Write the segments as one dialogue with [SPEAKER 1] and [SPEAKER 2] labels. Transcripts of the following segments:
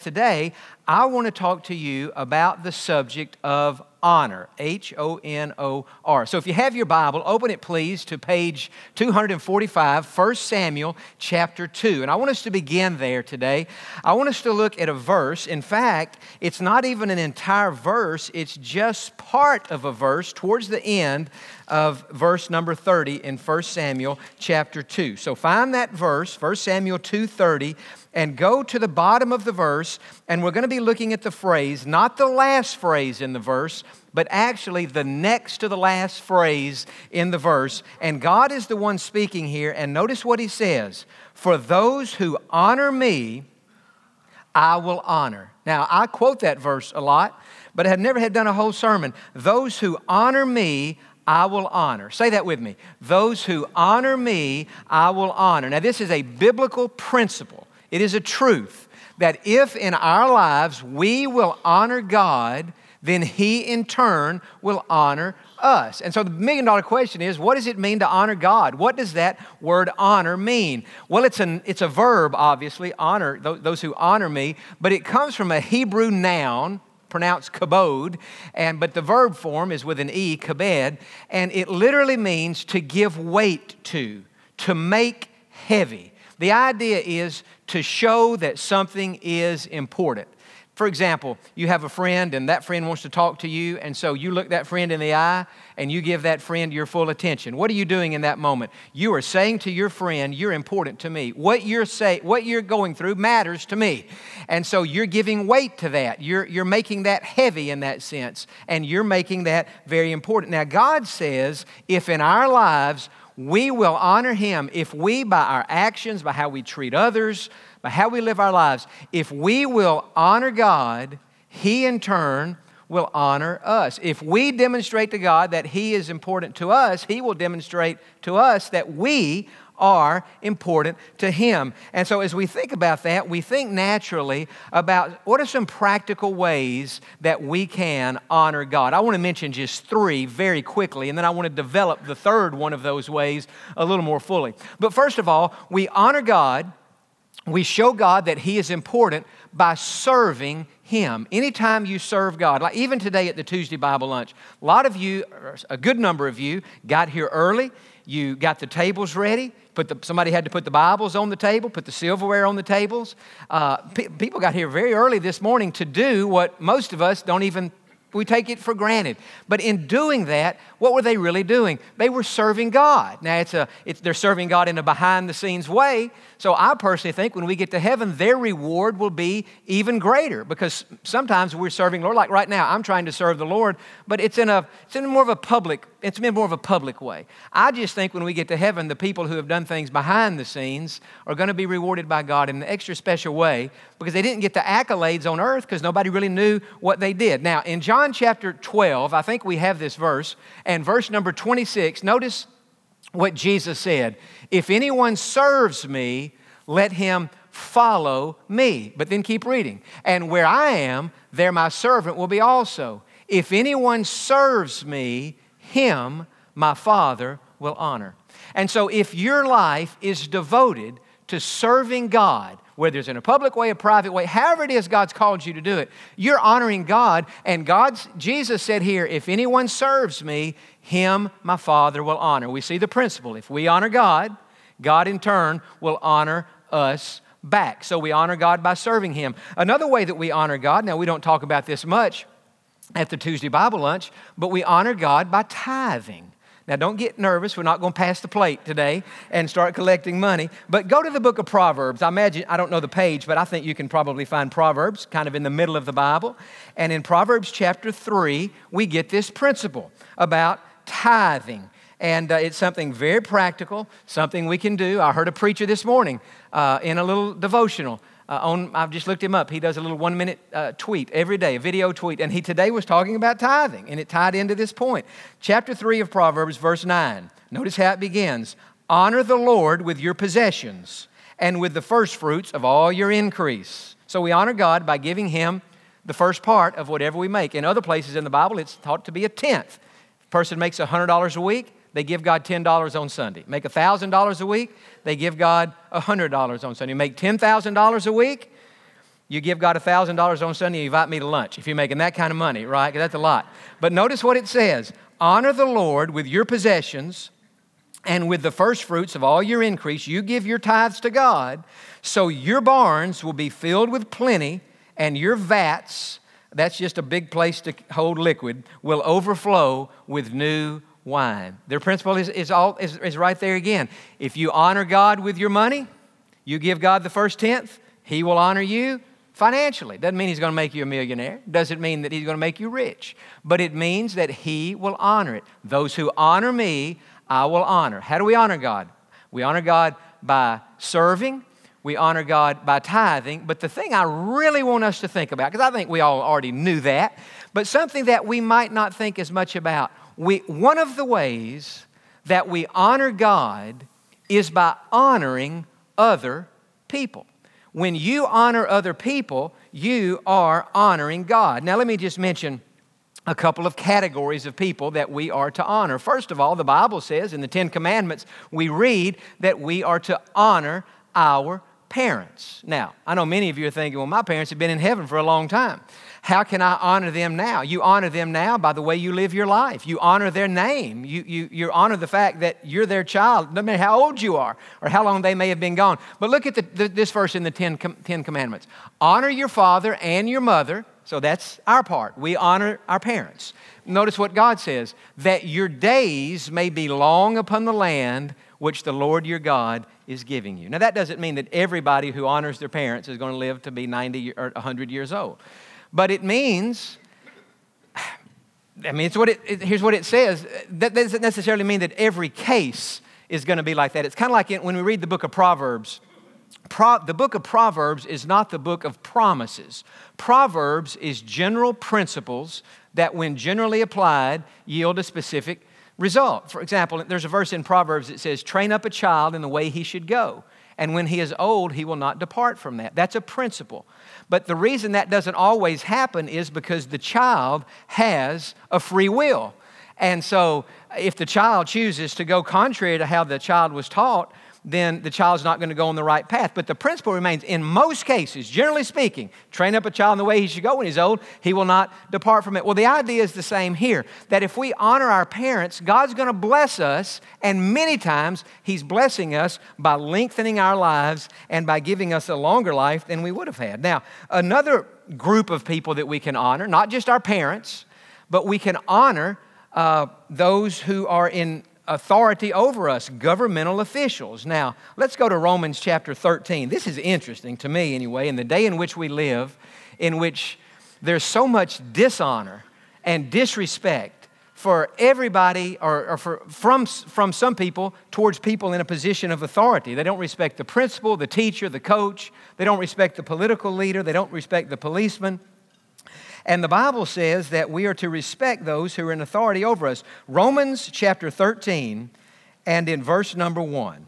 [SPEAKER 1] Today, I want to talk to you about the subject of honor. H O N O R. So if you have your Bible, open it please to page 245, 1 Samuel chapter 2. And I want us to begin there today. I want us to look at a verse. In fact, it's not even an entire verse, it's just part of a verse towards the end of verse number 30 in 1 Samuel chapter 2. So find that verse, 1 Samuel 2:30 and go to the bottom of the verse, and we're going to be looking at the phrase, not the last phrase in the verse, but actually the next to the last phrase in the verse. And God is the one speaking here, and notice what he says For those who honor me, I will honor. Now, I quote that verse a lot, but I have never had done a whole sermon. Those who honor me, I will honor. Say that with me. Those who honor me, I will honor. Now, this is a biblical principle. It is a truth that if in our lives we will honor God, then He in turn will honor us. And so the million dollar question is what does it mean to honor God? What does that word honor mean? Well, it's, an, it's a verb, obviously, honor, those who honor me, but it comes from a Hebrew noun pronounced kabod, and but the verb form is with an e, kabed, and it literally means to give weight to, to make heavy. The idea is to show that something is important. For example, you have a friend and that friend wants to talk to you, and so you look that friend in the eye and you give that friend your full attention. What are you doing in that moment? You are saying to your friend, You're important to me. What you're, say, what you're going through matters to me. And so you're giving weight to that. You're, you're making that heavy in that sense, and you're making that very important. Now, God says if in our lives we will honor him if we, by our actions, by how we treat others, by how we live our lives, if we will honor God, he in turn will honor us. If we demonstrate to God that he is important to us, he will demonstrate to us that we are important to Him. And so, as we think about that, we think naturally about what are some practical ways that we can honor God. I want to mention just three very quickly, and then I want to develop the third one of those ways a little more fully. But first of all, we honor God, we show God that He is important by serving him. Anytime you serve God, like even today at the Tuesday Bible lunch, a lot of you, a good number of you, got here early. You got the tables ready. Put the, somebody had to put the Bibles on the table, put the silverware on the tables. Uh, pe- people got here very early this morning to do what most of us don't even we take it for granted. But in doing that, what were they really doing? They were serving God. Now, it's a, it's, they're serving God in a behind the scenes way. So I personally think when we get to heaven, their reward will be even greater because sometimes we're serving Lord. Like right now, I'm trying to serve the Lord, but it's in, a, it's in more of a public, it's been more of a public way. I just think when we get to heaven, the people who have done things behind the scenes are going to be rewarded by God in an extra special way because they didn't get the accolades on earth because nobody really knew what they did. Now, in John chapter 12, I think we have this verse, and verse number 26, notice what Jesus said If anyone serves me, let him follow me. But then keep reading. And where I am, there my servant will be also. If anyone serves me, him my Father will honor. And so if your life is devoted to serving God, whether it's in a public way, a private way, however it is God's called you to do it, you're honoring God. And God's, Jesus said here, if anyone serves me, him my Father will honor. We see the principle. If we honor God, God in turn will honor us back. So we honor God by serving Him. Another way that we honor God, now we don't talk about this much at the Tuesday Bible lunch, but we honor God by tithing. Now, don't get nervous. We're not going to pass the plate today and start collecting money. But go to the book of Proverbs. I imagine, I don't know the page, but I think you can probably find Proverbs kind of in the middle of the Bible. And in Proverbs chapter 3, we get this principle about tithing. And uh, it's something very practical, something we can do. I heard a preacher this morning uh, in a little devotional uh, on, I've just looked him up. He does a little one minute uh, tweet every day, a video tweet. And he today was talking about tithing, and it tied into this point. Chapter 3 of Proverbs, verse 9. Notice how it begins Honor the Lord with your possessions and with the first fruits of all your increase. So we honor God by giving Him the first part of whatever we make. In other places in the Bible, it's taught to be a tenth. A person makes $100 a week, they give God $10 on Sunday. Make $1,000 a week, they give God $100 on Sunday. Make $10,000 a week, You give God $1,000 on Sunday, you invite me to lunch if you're making that kind of money, right? That's a lot. But notice what it says Honor the Lord with your possessions and with the first fruits of all your increase. You give your tithes to God, so your barns will be filled with plenty, and your vats, that's just a big place to hold liquid, will overflow with new wine. Their principle is, is, all, is, is right there again. If you honor God with your money, you give God the first tenth, He will honor you financially. Doesn't mean he's going to make you a millionaire. Doesn't mean that he's going to make you rich. But it means that he will honor it. Those who honor me, I will honor. How do we honor God? We honor God by serving. We honor God by tithing. But the thing I really want us to think about, because I think we all already knew that, but something that we might not think as much about, we, one of the ways that we honor God is by honoring other people. When you honor other people, you are honoring God. Now, let me just mention a couple of categories of people that we are to honor. First of all, the Bible says in the Ten Commandments, we read that we are to honor our parents. Now, I know many of you are thinking, well, my parents have been in heaven for a long time. How can I honor them now? You honor them now by the way you live your life. You honor their name. You, you, you honor the fact that you're their child, no matter how old you are or how long they may have been gone. But look at the, the, this verse in the Ten, Ten Commandments honor your father and your mother. So that's our part. We honor our parents. Notice what God says that your days may be long upon the land which the Lord your God is giving you. Now, that doesn't mean that everybody who honors their parents is going to live to be 90 or 100 years old. But it means, I mean, it's what it, it here's what it says. That doesn't necessarily mean that every case is going to be like that. It's kind of like when we read the book of Proverbs. Pro, the book of Proverbs is not the book of promises. Proverbs is general principles that, when generally applied, yield a specific result. For example, there's a verse in Proverbs that says, Train up a child in the way he should go, and when he is old, he will not depart from that. That's a principle. But the reason that doesn't always happen is because the child has a free will. And so, if the child chooses to go contrary to how the child was taught, then the child's not going to go on the right path. But the principle remains in most cases, generally speaking, train up a child in the way he should go when he's old, he will not depart from it. Well, the idea is the same here that if we honor our parents, God's going to bless us, and many times he's blessing us by lengthening our lives and by giving us a longer life than we would have had. Now, another group of people that we can honor, not just our parents, but we can honor uh, those who are in authority over us, governmental officials. Now, let's go to Romans chapter 13. This is interesting to me, anyway, in the day in which we live, in which there's so much dishonor and disrespect for everybody or, or for, from, from some people towards people in a position of authority. They don't respect the principal, the teacher, the coach. They don't respect the political leader. They don't respect the policeman. And the Bible says that we are to respect those who are in authority over us. Romans chapter 13 and in verse number 1.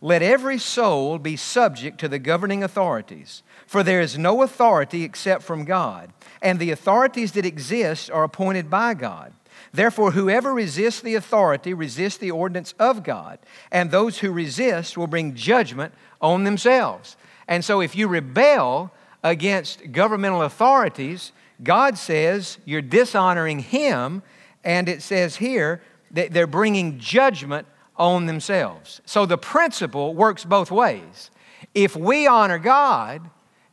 [SPEAKER 1] Let every soul be subject to the governing authorities, for there is no authority except from God, and the authorities that exist are appointed by God. Therefore, whoever resists the authority resists the ordinance of God, and those who resist will bring judgment on themselves. And so, if you rebel against governmental authorities, God says you're dishonoring Him, and it says here that they're bringing judgment on themselves. So the principle works both ways. If we honor God,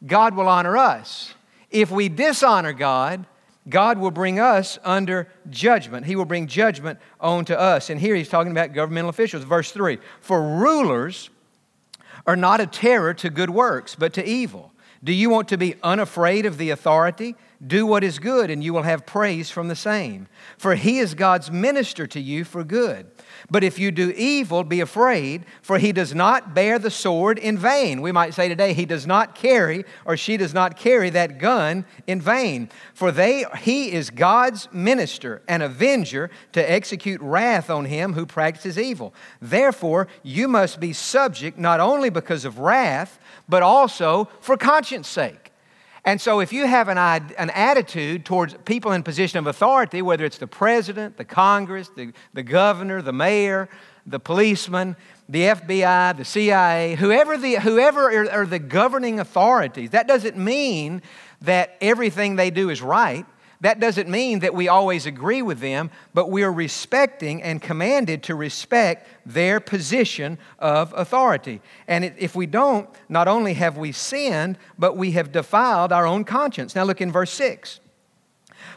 [SPEAKER 1] God will honor us. If we dishonor God, God will bring us under judgment. He will bring judgment onto us. And here he's talking about governmental officials. Verse 3 For rulers are not a terror to good works, but to evil. Do you want to be unafraid of the authority? Do what is good, and you will have praise from the same. For he is God's minister to you for good. But if you do evil, be afraid, for he does not bear the sword in vain. We might say today, he does not carry, or she does not carry that gun in vain. For they, he is God's minister, an avenger to execute wrath on him who practices evil. Therefore, you must be subject not only because of wrath, but also for conscience sake. And so, if you have an, an attitude towards people in position of authority, whether it's the president, the Congress, the, the governor, the mayor, the policeman, the FBI, the CIA, whoever, the, whoever are, are the governing authorities. That doesn't mean that everything they do is right. That doesn't mean that we always agree with them, but we are respecting and commanded to respect their position of authority. And if we don't, not only have we sinned, but we have defiled our own conscience. Now look in verse 6.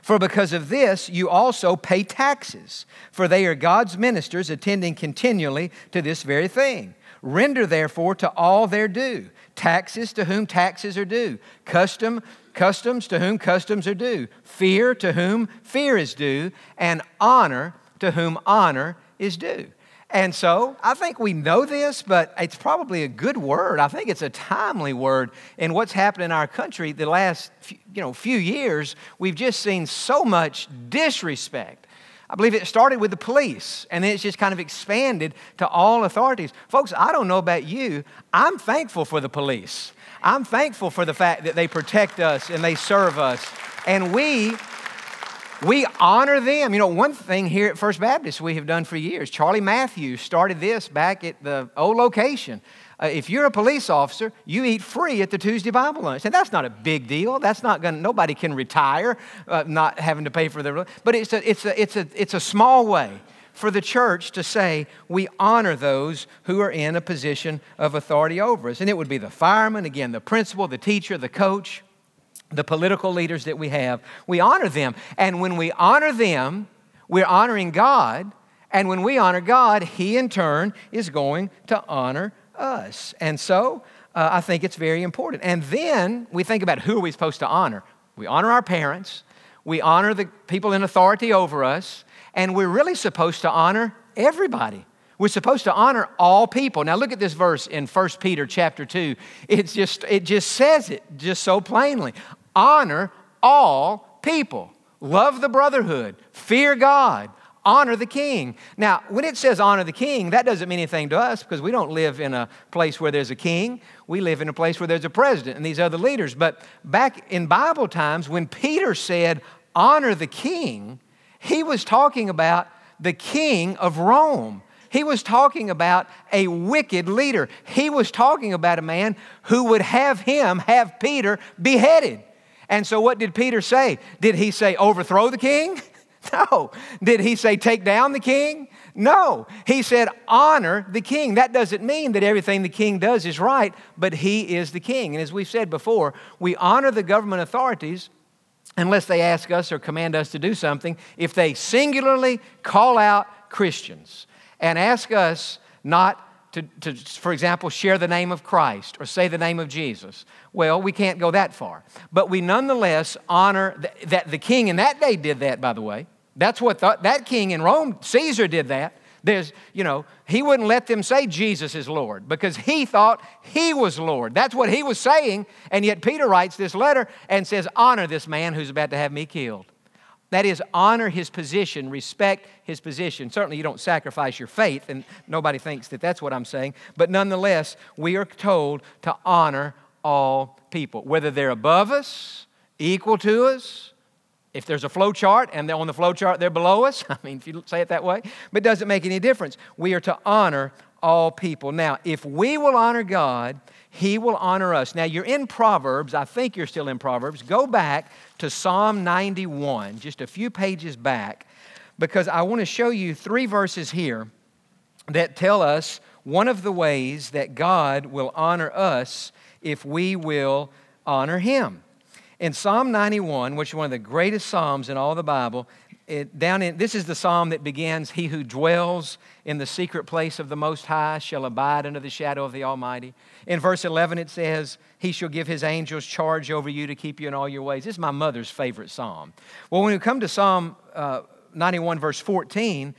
[SPEAKER 1] For because of this, you also pay taxes, for they are God's ministers attending continually to this very thing. Render therefore to all their due taxes to whom taxes are due, custom customs to whom customs are due, fear to whom fear is due, and honor to whom honor is due. And so I think we know this, but it's probably a good word. I think it's a timely word in what's happened in our country the last you know, few years. We've just seen so much disrespect. I believe it started with the police and then it's just kind of expanded to all authorities. Folks, I don't know about you. I'm thankful for the police. I'm thankful for the fact that they protect us and they serve us. And we we honor them. You know, one thing here at First Baptist we have done for years, Charlie Matthews started this back at the old location. Uh, if you're a police officer, you eat free at the Tuesday Bible lunch. And that's not a big deal. That's not going nobody can retire uh, not having to pay for their, but it's a, it's, a, it's, a, it's a small way for the church to say we honor those who are in a position of authority over us. And it would be the fireman, again, the principal, the teacher, the coach, the political leaders that we have. We honor them. And when we honor them, we're honoring God. And when we honor God, He in turn is going to honor us. And so uh, I think it's very important. And then we think about who are we supposed to honor? We honor our parents, we honor the people in authority over us, and we're really supposed to honor everybody. We're supposed to honor all people. Now look at this verse in 1 Peter chapter 2. It's just, it just says it just so plainly. Honor all people. Love the brotherhood. Fear God. Honor the king. Now, when it says honor the king, that doesn't mean anything to us because we don't live in a place where there's a king. We live in a place where there's a president and these other leaders. But back in Bible times, when Peter said, honor the king, he was talking about the king of Rome. He was talking about a wicked leader. He was talking about a man who would have him, have Peter, beheaded. And so, what did Peter say? Did he say, overthrow the king? No. Did he say, take down the king? No. He said, honor the king. That doesn't mean that everything the king does is right, but he is the king. And as we've said before, we honor the government authorities unless they ask us or command us to do something, if they singularly call out Christians and ask us not to, to, for example, share the name of Christ or say the name of Jesus, well, we can't go that far. But we nonetheless honor th- that the king in that day did that, by the way. That's what th- that king in Rome, Caesar, did that. There's, you know, he wouldn't let them say Jesus is Lord because he thought he was Lord. That's what he was saying. And yet Peter writes this letter and says, Honor this man who's about to have me killed. That is, honor his position, respect his position. Certainly, you don't sacrifice your faith, and nobody thinks that that's what I'm saying. But nonetheless, we are told to honor all people, whether they're above us, equal to us, if there's a flow chart and they're on the flow chart, they're below us. I mean, if you say it that way, but doesn't make any difference. We are to honor all people. Now, if we will honor God, He will honor us. Now, you're in Proverbs. I think you're still in Proverbs. Go back to Psalm 91, just a few pages back, because I want to show you three verses here that tell us one of the ways that God will honor us if we will honor Him. In Psalm 91, which is one of the greatest Psalms in all the Bible, it, down in, this is the psalm that begins He who dwells in the secret place of the Most High shall abide under the shadow of the Almighty. In verse 11, it says, He shall give His angels charge over you to keep you in all your ways. This is my mother's favorite psalm. Well, when we come to Psalm uh, 91, verse 14,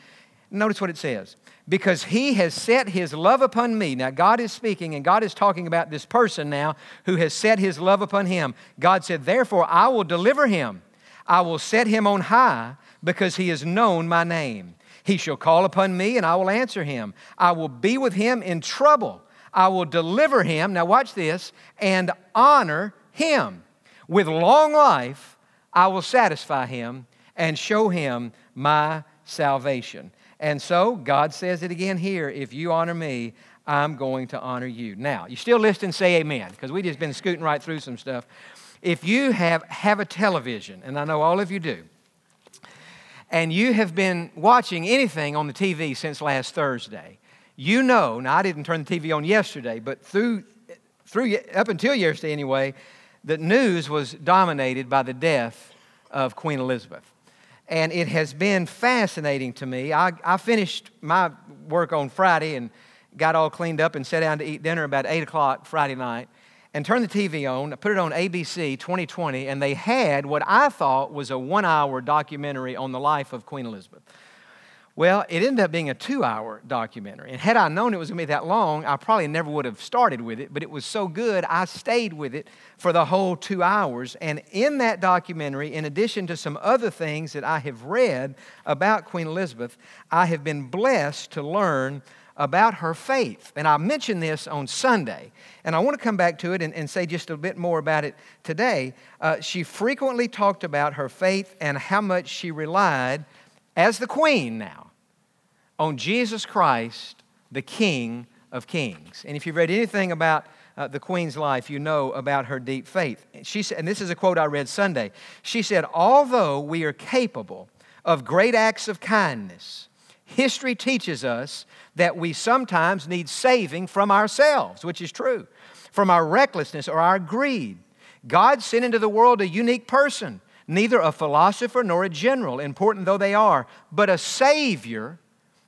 [SPEAKER 1] notice what it says because he has set his love upon me. Now, God is speaking, and God is talking about this person now who has set his love upon him. God said, Therefore, I will deliver him. I will set him on high because he has known my name. He shall call upon me, and I will answer him. I will be with him in trouble. I will deliver him. Now, watch this and honor him. With long life, I will satisfy him and show him my salvation. And so God says it again here if you honor me, I'm going to honor you. Now, you still listen, say amen, because we just been scooting right through some stuff. If you have, have a television, and I know all of you do, and you have been watching anything on the TV since last Thursday, you know, now I didn't turn the TV on yesterday, but through, through up until yesterday anyway, the news was dominated by the death of Queen Elizabeth. And it has been fascinating to me. I, I finished my work on Friday and got all cleaned up and sat down to eat dinner about 8 o'clock Friday night and turned the TV on, I put it on ABC 2020, and they had what I thought was a one hour documentary on the life of Queen Elizabeth. Well, it ended up being a two hour documentary. And had I known it was going to be that long, I probably never would have started with it, but it was so good, I stayed with it for the whole two hours. And in that documentary, in addition to some other things that I have read about Queen Elizabeth, I have been blessed to learn about her faith. And I mentioned this on Sunday, and I want to come back to it and, and say just a bit more about it today. Uh, she frequently talked about her faith and how much she relied, as the queen now, on Jesus Christ, the King of Kings. And if you've read anything about uh, the Queen's life, you know about her deep faith. She said, and this is a quote I read Sunday. She said, Although we are capable of great acts of kindness, history teaches us that we sometimes need saving from ourselves, which is true, from our recklessness or our greed. God sent into the world a unique person, neither a philosopher nor a general, important though they are, but a Savior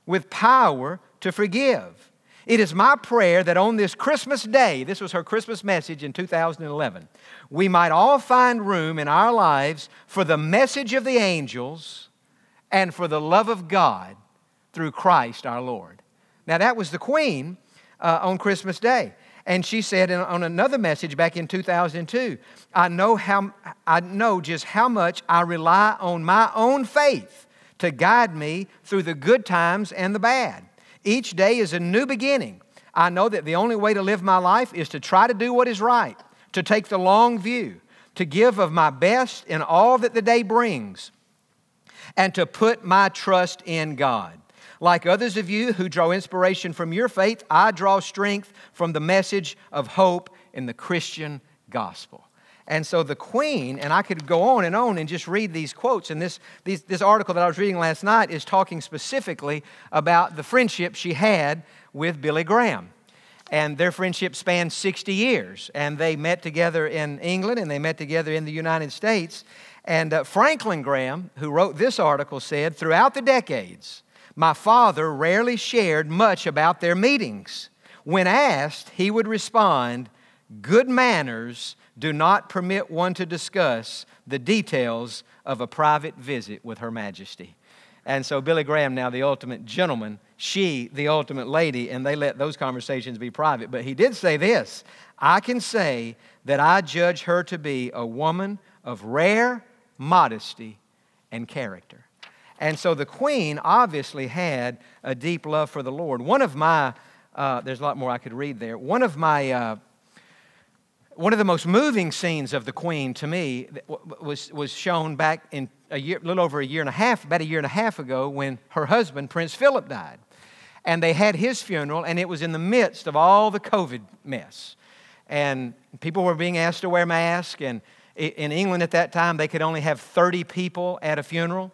[SPEAKER 1] with power to forgive. It is my prayer that on this Christmas day, this was her Christmas message in 2011, we might all find room in our lives for the message of the angels and for the love of God through Christ our Lord. Now, that was the Queen uh, on Christmas Day. And she said on another message back in 2002, I know, how, I know just how much I rely on my own faith to guide me through the good times and the bad. Each day is a new beginning. I know that the only way to live my life is to try to do what is right, to take the long view, to give of my best in all that the day brings, and to put my trust in God. Like others of you who draw inspiration from your faith, I draw strength from the message of hope in the Christian gospel. And so the queen, and I could go on and on and just read these quotes. And this, these, this article that I was reading last night is talking specifically about the friendship she had with Billy Graham. And their friendship spanned 60 years. And they met together in England and they met together in the United States. And uh, Franklin Graham, who wrote this article, said throughout the decades, my father rarely shared much about their meetings. When asked, he would respond, Good manners do not permit one to discuss the details of a private visit with Her Majesty. And so, Billy Graham, now the ultimate gentleman, she, the ultimate lady, and they let those conversations be private. But he did say this I can say that I judge her to be a woman of rare modesty and character. And so the queen obviously had a deep love for the Lord. One of my, uh, there's a lot more I could read there. One of my, uh, one of the most moving scenes of the queen to me was, was shown back in a year, little over a year and a half, about a year and a half ago, when her husband, Prince Philip, died. And they had his funeral, and it was in the midst of all the COVID mess. And people were being asked to wear masks, and in England at that time, they could only have 30 people at a funeral.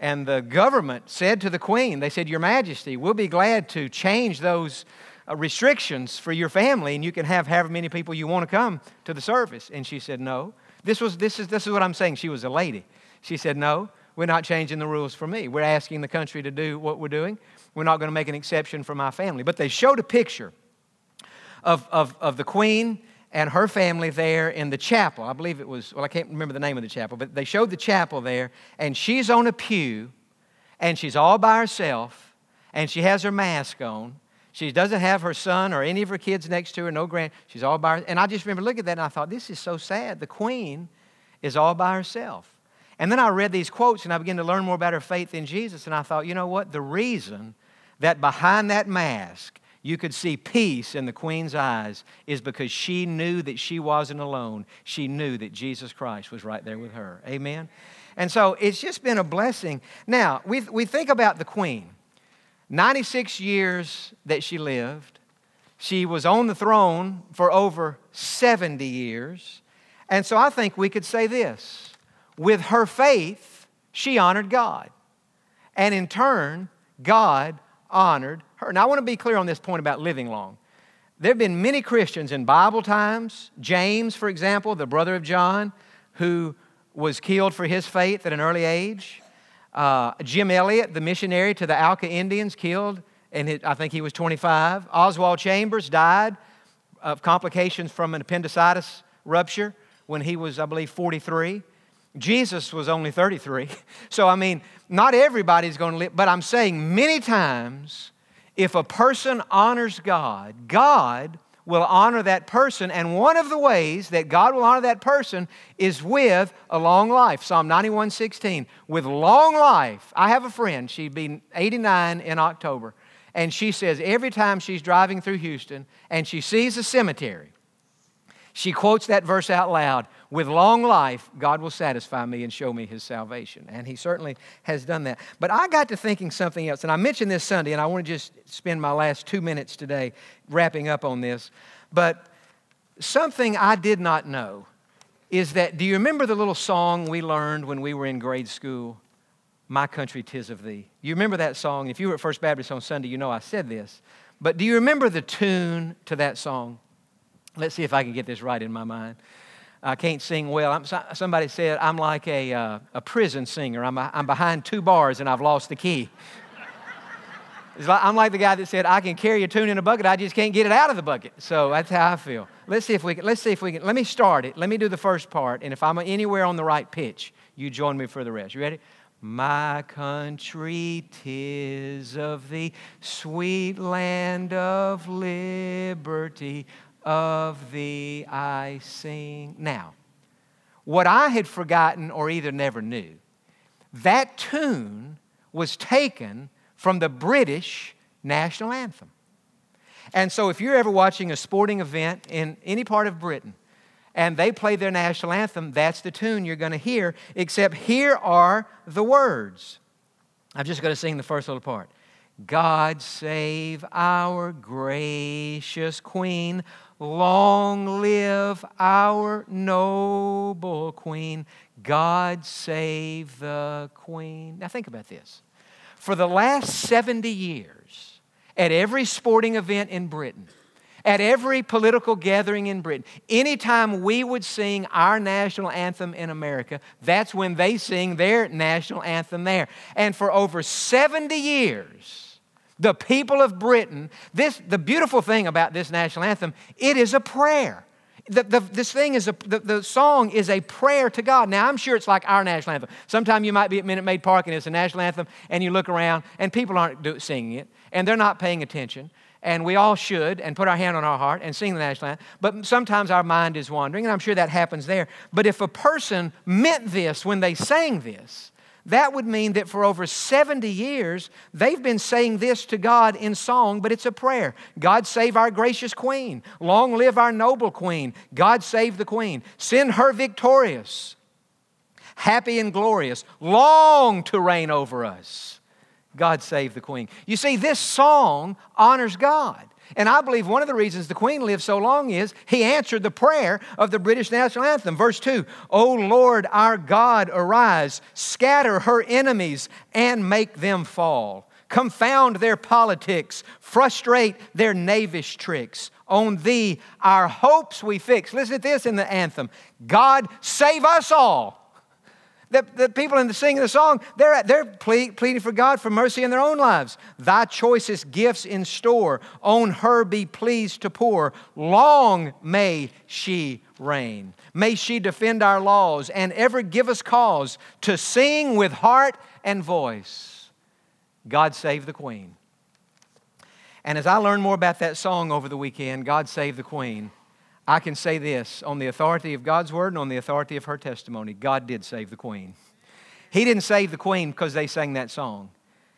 [SPEAKER 1] And the government said to the queen, they said, Your Majesty, we'll be glad to change those uh, restrictions for your family, and you can have however many people you want to come to the service. And she said, No. This, was, this, is, this is what I'm saying. She was a lady. She said, No, we're not changing the rules for me. We're asking the country to do what we're doing. We're not going to make an exception for my family. But they showed a picture of, of, of the queen and her family there in the chapel. I believe it was, well, I can't remember the name of the chapel, but they showed the chapel there, and she's on a pew, and she's all by herself, and she has her mask on. She doesn't have her son or any of her kids next to her, no grand. She's all by her. And I just remember looking at that and I thought, this is so sad. The queen is all by herself. And then I read these quotes and I began to learn more about her faith in Jesus. And I thought, you know what? The reason that behind that mask you could see peace in the queen's eyes is because she knew that she wasn't alone. She knew that Jesus Christ was right there with her. Amen? And so it's just been a blessing. Now, we, we think about the queen. 96 years that she lived. She was on the throne for over 70 years. And so I think we could say this with her faith, she honored God. And in turn, God honored her. Now, I want to be clear on this point about living long. There have been many Christians in Bible times, James, for example, the brother of John, who was killed for his faith at an early age. Uh, Jim Elliot, the missionary to the Auca Indians, killed, and I think he was 25. Oswald Chambers died of complications from an appendicitis rupture when he was, I believe, 43. Jesus was only 33. So, I mean, not everybody's going to live, but I'm saying many times if a person honors God, God will honor that person. And one of the ways that God will honor that person is with a long life. Psalm 91 16. With long life, I have a friend, she'd be 89 in October, and she says every time she's driving through Houston and she sees a cemetery, she quotes that verse out loud with long life, God will satisfy me and show me his salvation. And he certainly has done that. But I got to thinking something else, and I mentioned this Sunday, and I want to just spend my last two minutes today wrapping up on this. But something I did not know is that do you remember the little song we learned when we were in grade school? My country, tis of thee. You remember that song? If you were at First Baptist on Sunday, you know I said this. But do you remember the tune to that song? Let's see if I can get this right in my mind. I can't sing well. I'm, somebody said I'm like a, uh, a prison singer. I'm, a, I'm behind two bars and I've lost the key. Like, I'm like the guy that said I can carry a tune in a bucket. I just can't get it out of the bucket. So that's how I feel. Let's see if we can. Let's see if we can. Let me start it. Let me do the first part, and if I'm anywhere on the right pitch, you join me for the rest. You ready? My country, tis of the sweet land of liberty of thee I sing. Now, what I had forgotten or either never knew, that tune was taken from the British national anthem. And so, if you're ever watching a sporting event in any part of Britain and they play their national anthem, that's the tune you're going to hear, except here are the words. I'm just going to sing the first little part. God save our gracious Queen. Long live our noble Queen. God save the Queen. Now, think about this. For the last 70 years, at every sporting event in Britain, at every political gathering in Britain, anytime we would sing our national anthem in America, that's when they sing their national anthem there. And for over 70 years, the people of Britain, this, the beautiful thing about this national anthem, it is a prayer. The, the, this thing is a, the, the song is a prayer to God. Now, I'm sure it's like our national anthem. Sometime you might be at Minute Maid Park and it's a national anthem, and you look around and people aren't do, singing it, and they're not paying attention. And we all should, and put our hand on our heart and sing the national anthem. But sometimes our mind is wandering, and I'm sure that happens there. But if a person meant this when they sang this, that would mean that for over 70 years, they've been saying this to God in song, but it's a prayer God save our gracious Queen. Long live our noble Queen. God save the Queen. Send her victorious, happy and glorious, long to reign over us. God save the Queen. You see, this song honors God. And I believe one of the reasons the Queen lived so long is he answered the prayer of the British national anthem. Verse 2 O Lord our God, arise, scatter her enemies, and make them fall. Confound their politics, frustrate their knavish tricks. On thee our hopes we fix. Listen to this in the anthem God save us all the, the people in the singing the song, they're, they're pleading for God for mercy in their own lives. Thy choicest gifts in store, on her be pleased to pour. Long may she reign. May she defend our laws and ever give us cause to sing with heart and voice. God save the Queen. And as I learned more about that song over the weekend, God Save the Queen, I can say this on the authority of God's word and on the authority of her testimony God did save the queen. He didn't save the queen because they sang that song.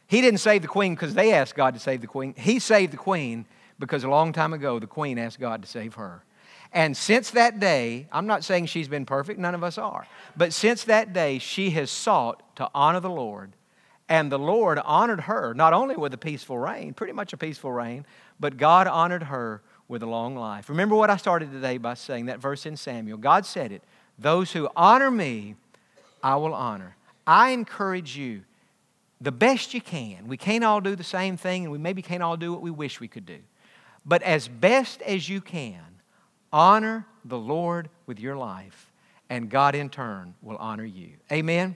[SPEAKER 1] He didn't save the queen because they asked God to save the queen. He saved the queen because a long time ago the queen asked God to save her. And since that day, I'm not saying she's been perfect, none of us are, but since that day, she has sought to honor the Lord And the Lord honored her, not only with a peaceful reign, pretty much a peaceful reign, but God honored her with a long life. Remember what I started today by saying that verse in Samuel. God said it Those who honor me, I will honor. I encourage you the best you can. We can't all do the same thing, and we maybe can't all do what we wish we could do. But as best as you can, honor the Lord with your life, and God in turn will honor you. Amen.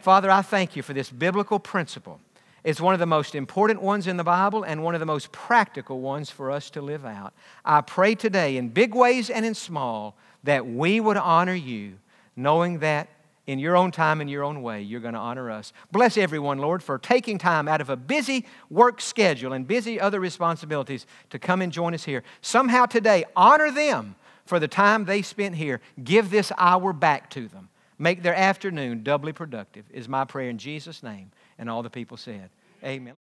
[SPEAKER 1] Father, I thank you for this biblical principle. It's one of the most important ones in the Bible and one of the most practical ones for us to live out. I pray today, in big ways and in small, that we would honor you, knowing that in your own time and your own way, you're going to honor us. Bless everyone, Lord, for taking time out of a busy work schedule and busy other responsibilities to come and join us here. Somehow today, honor them for the time they spent here. Give this hour back to them. Make their afternoon doubly productive, is my prayer in Jesus' name. And all the people said, Amen.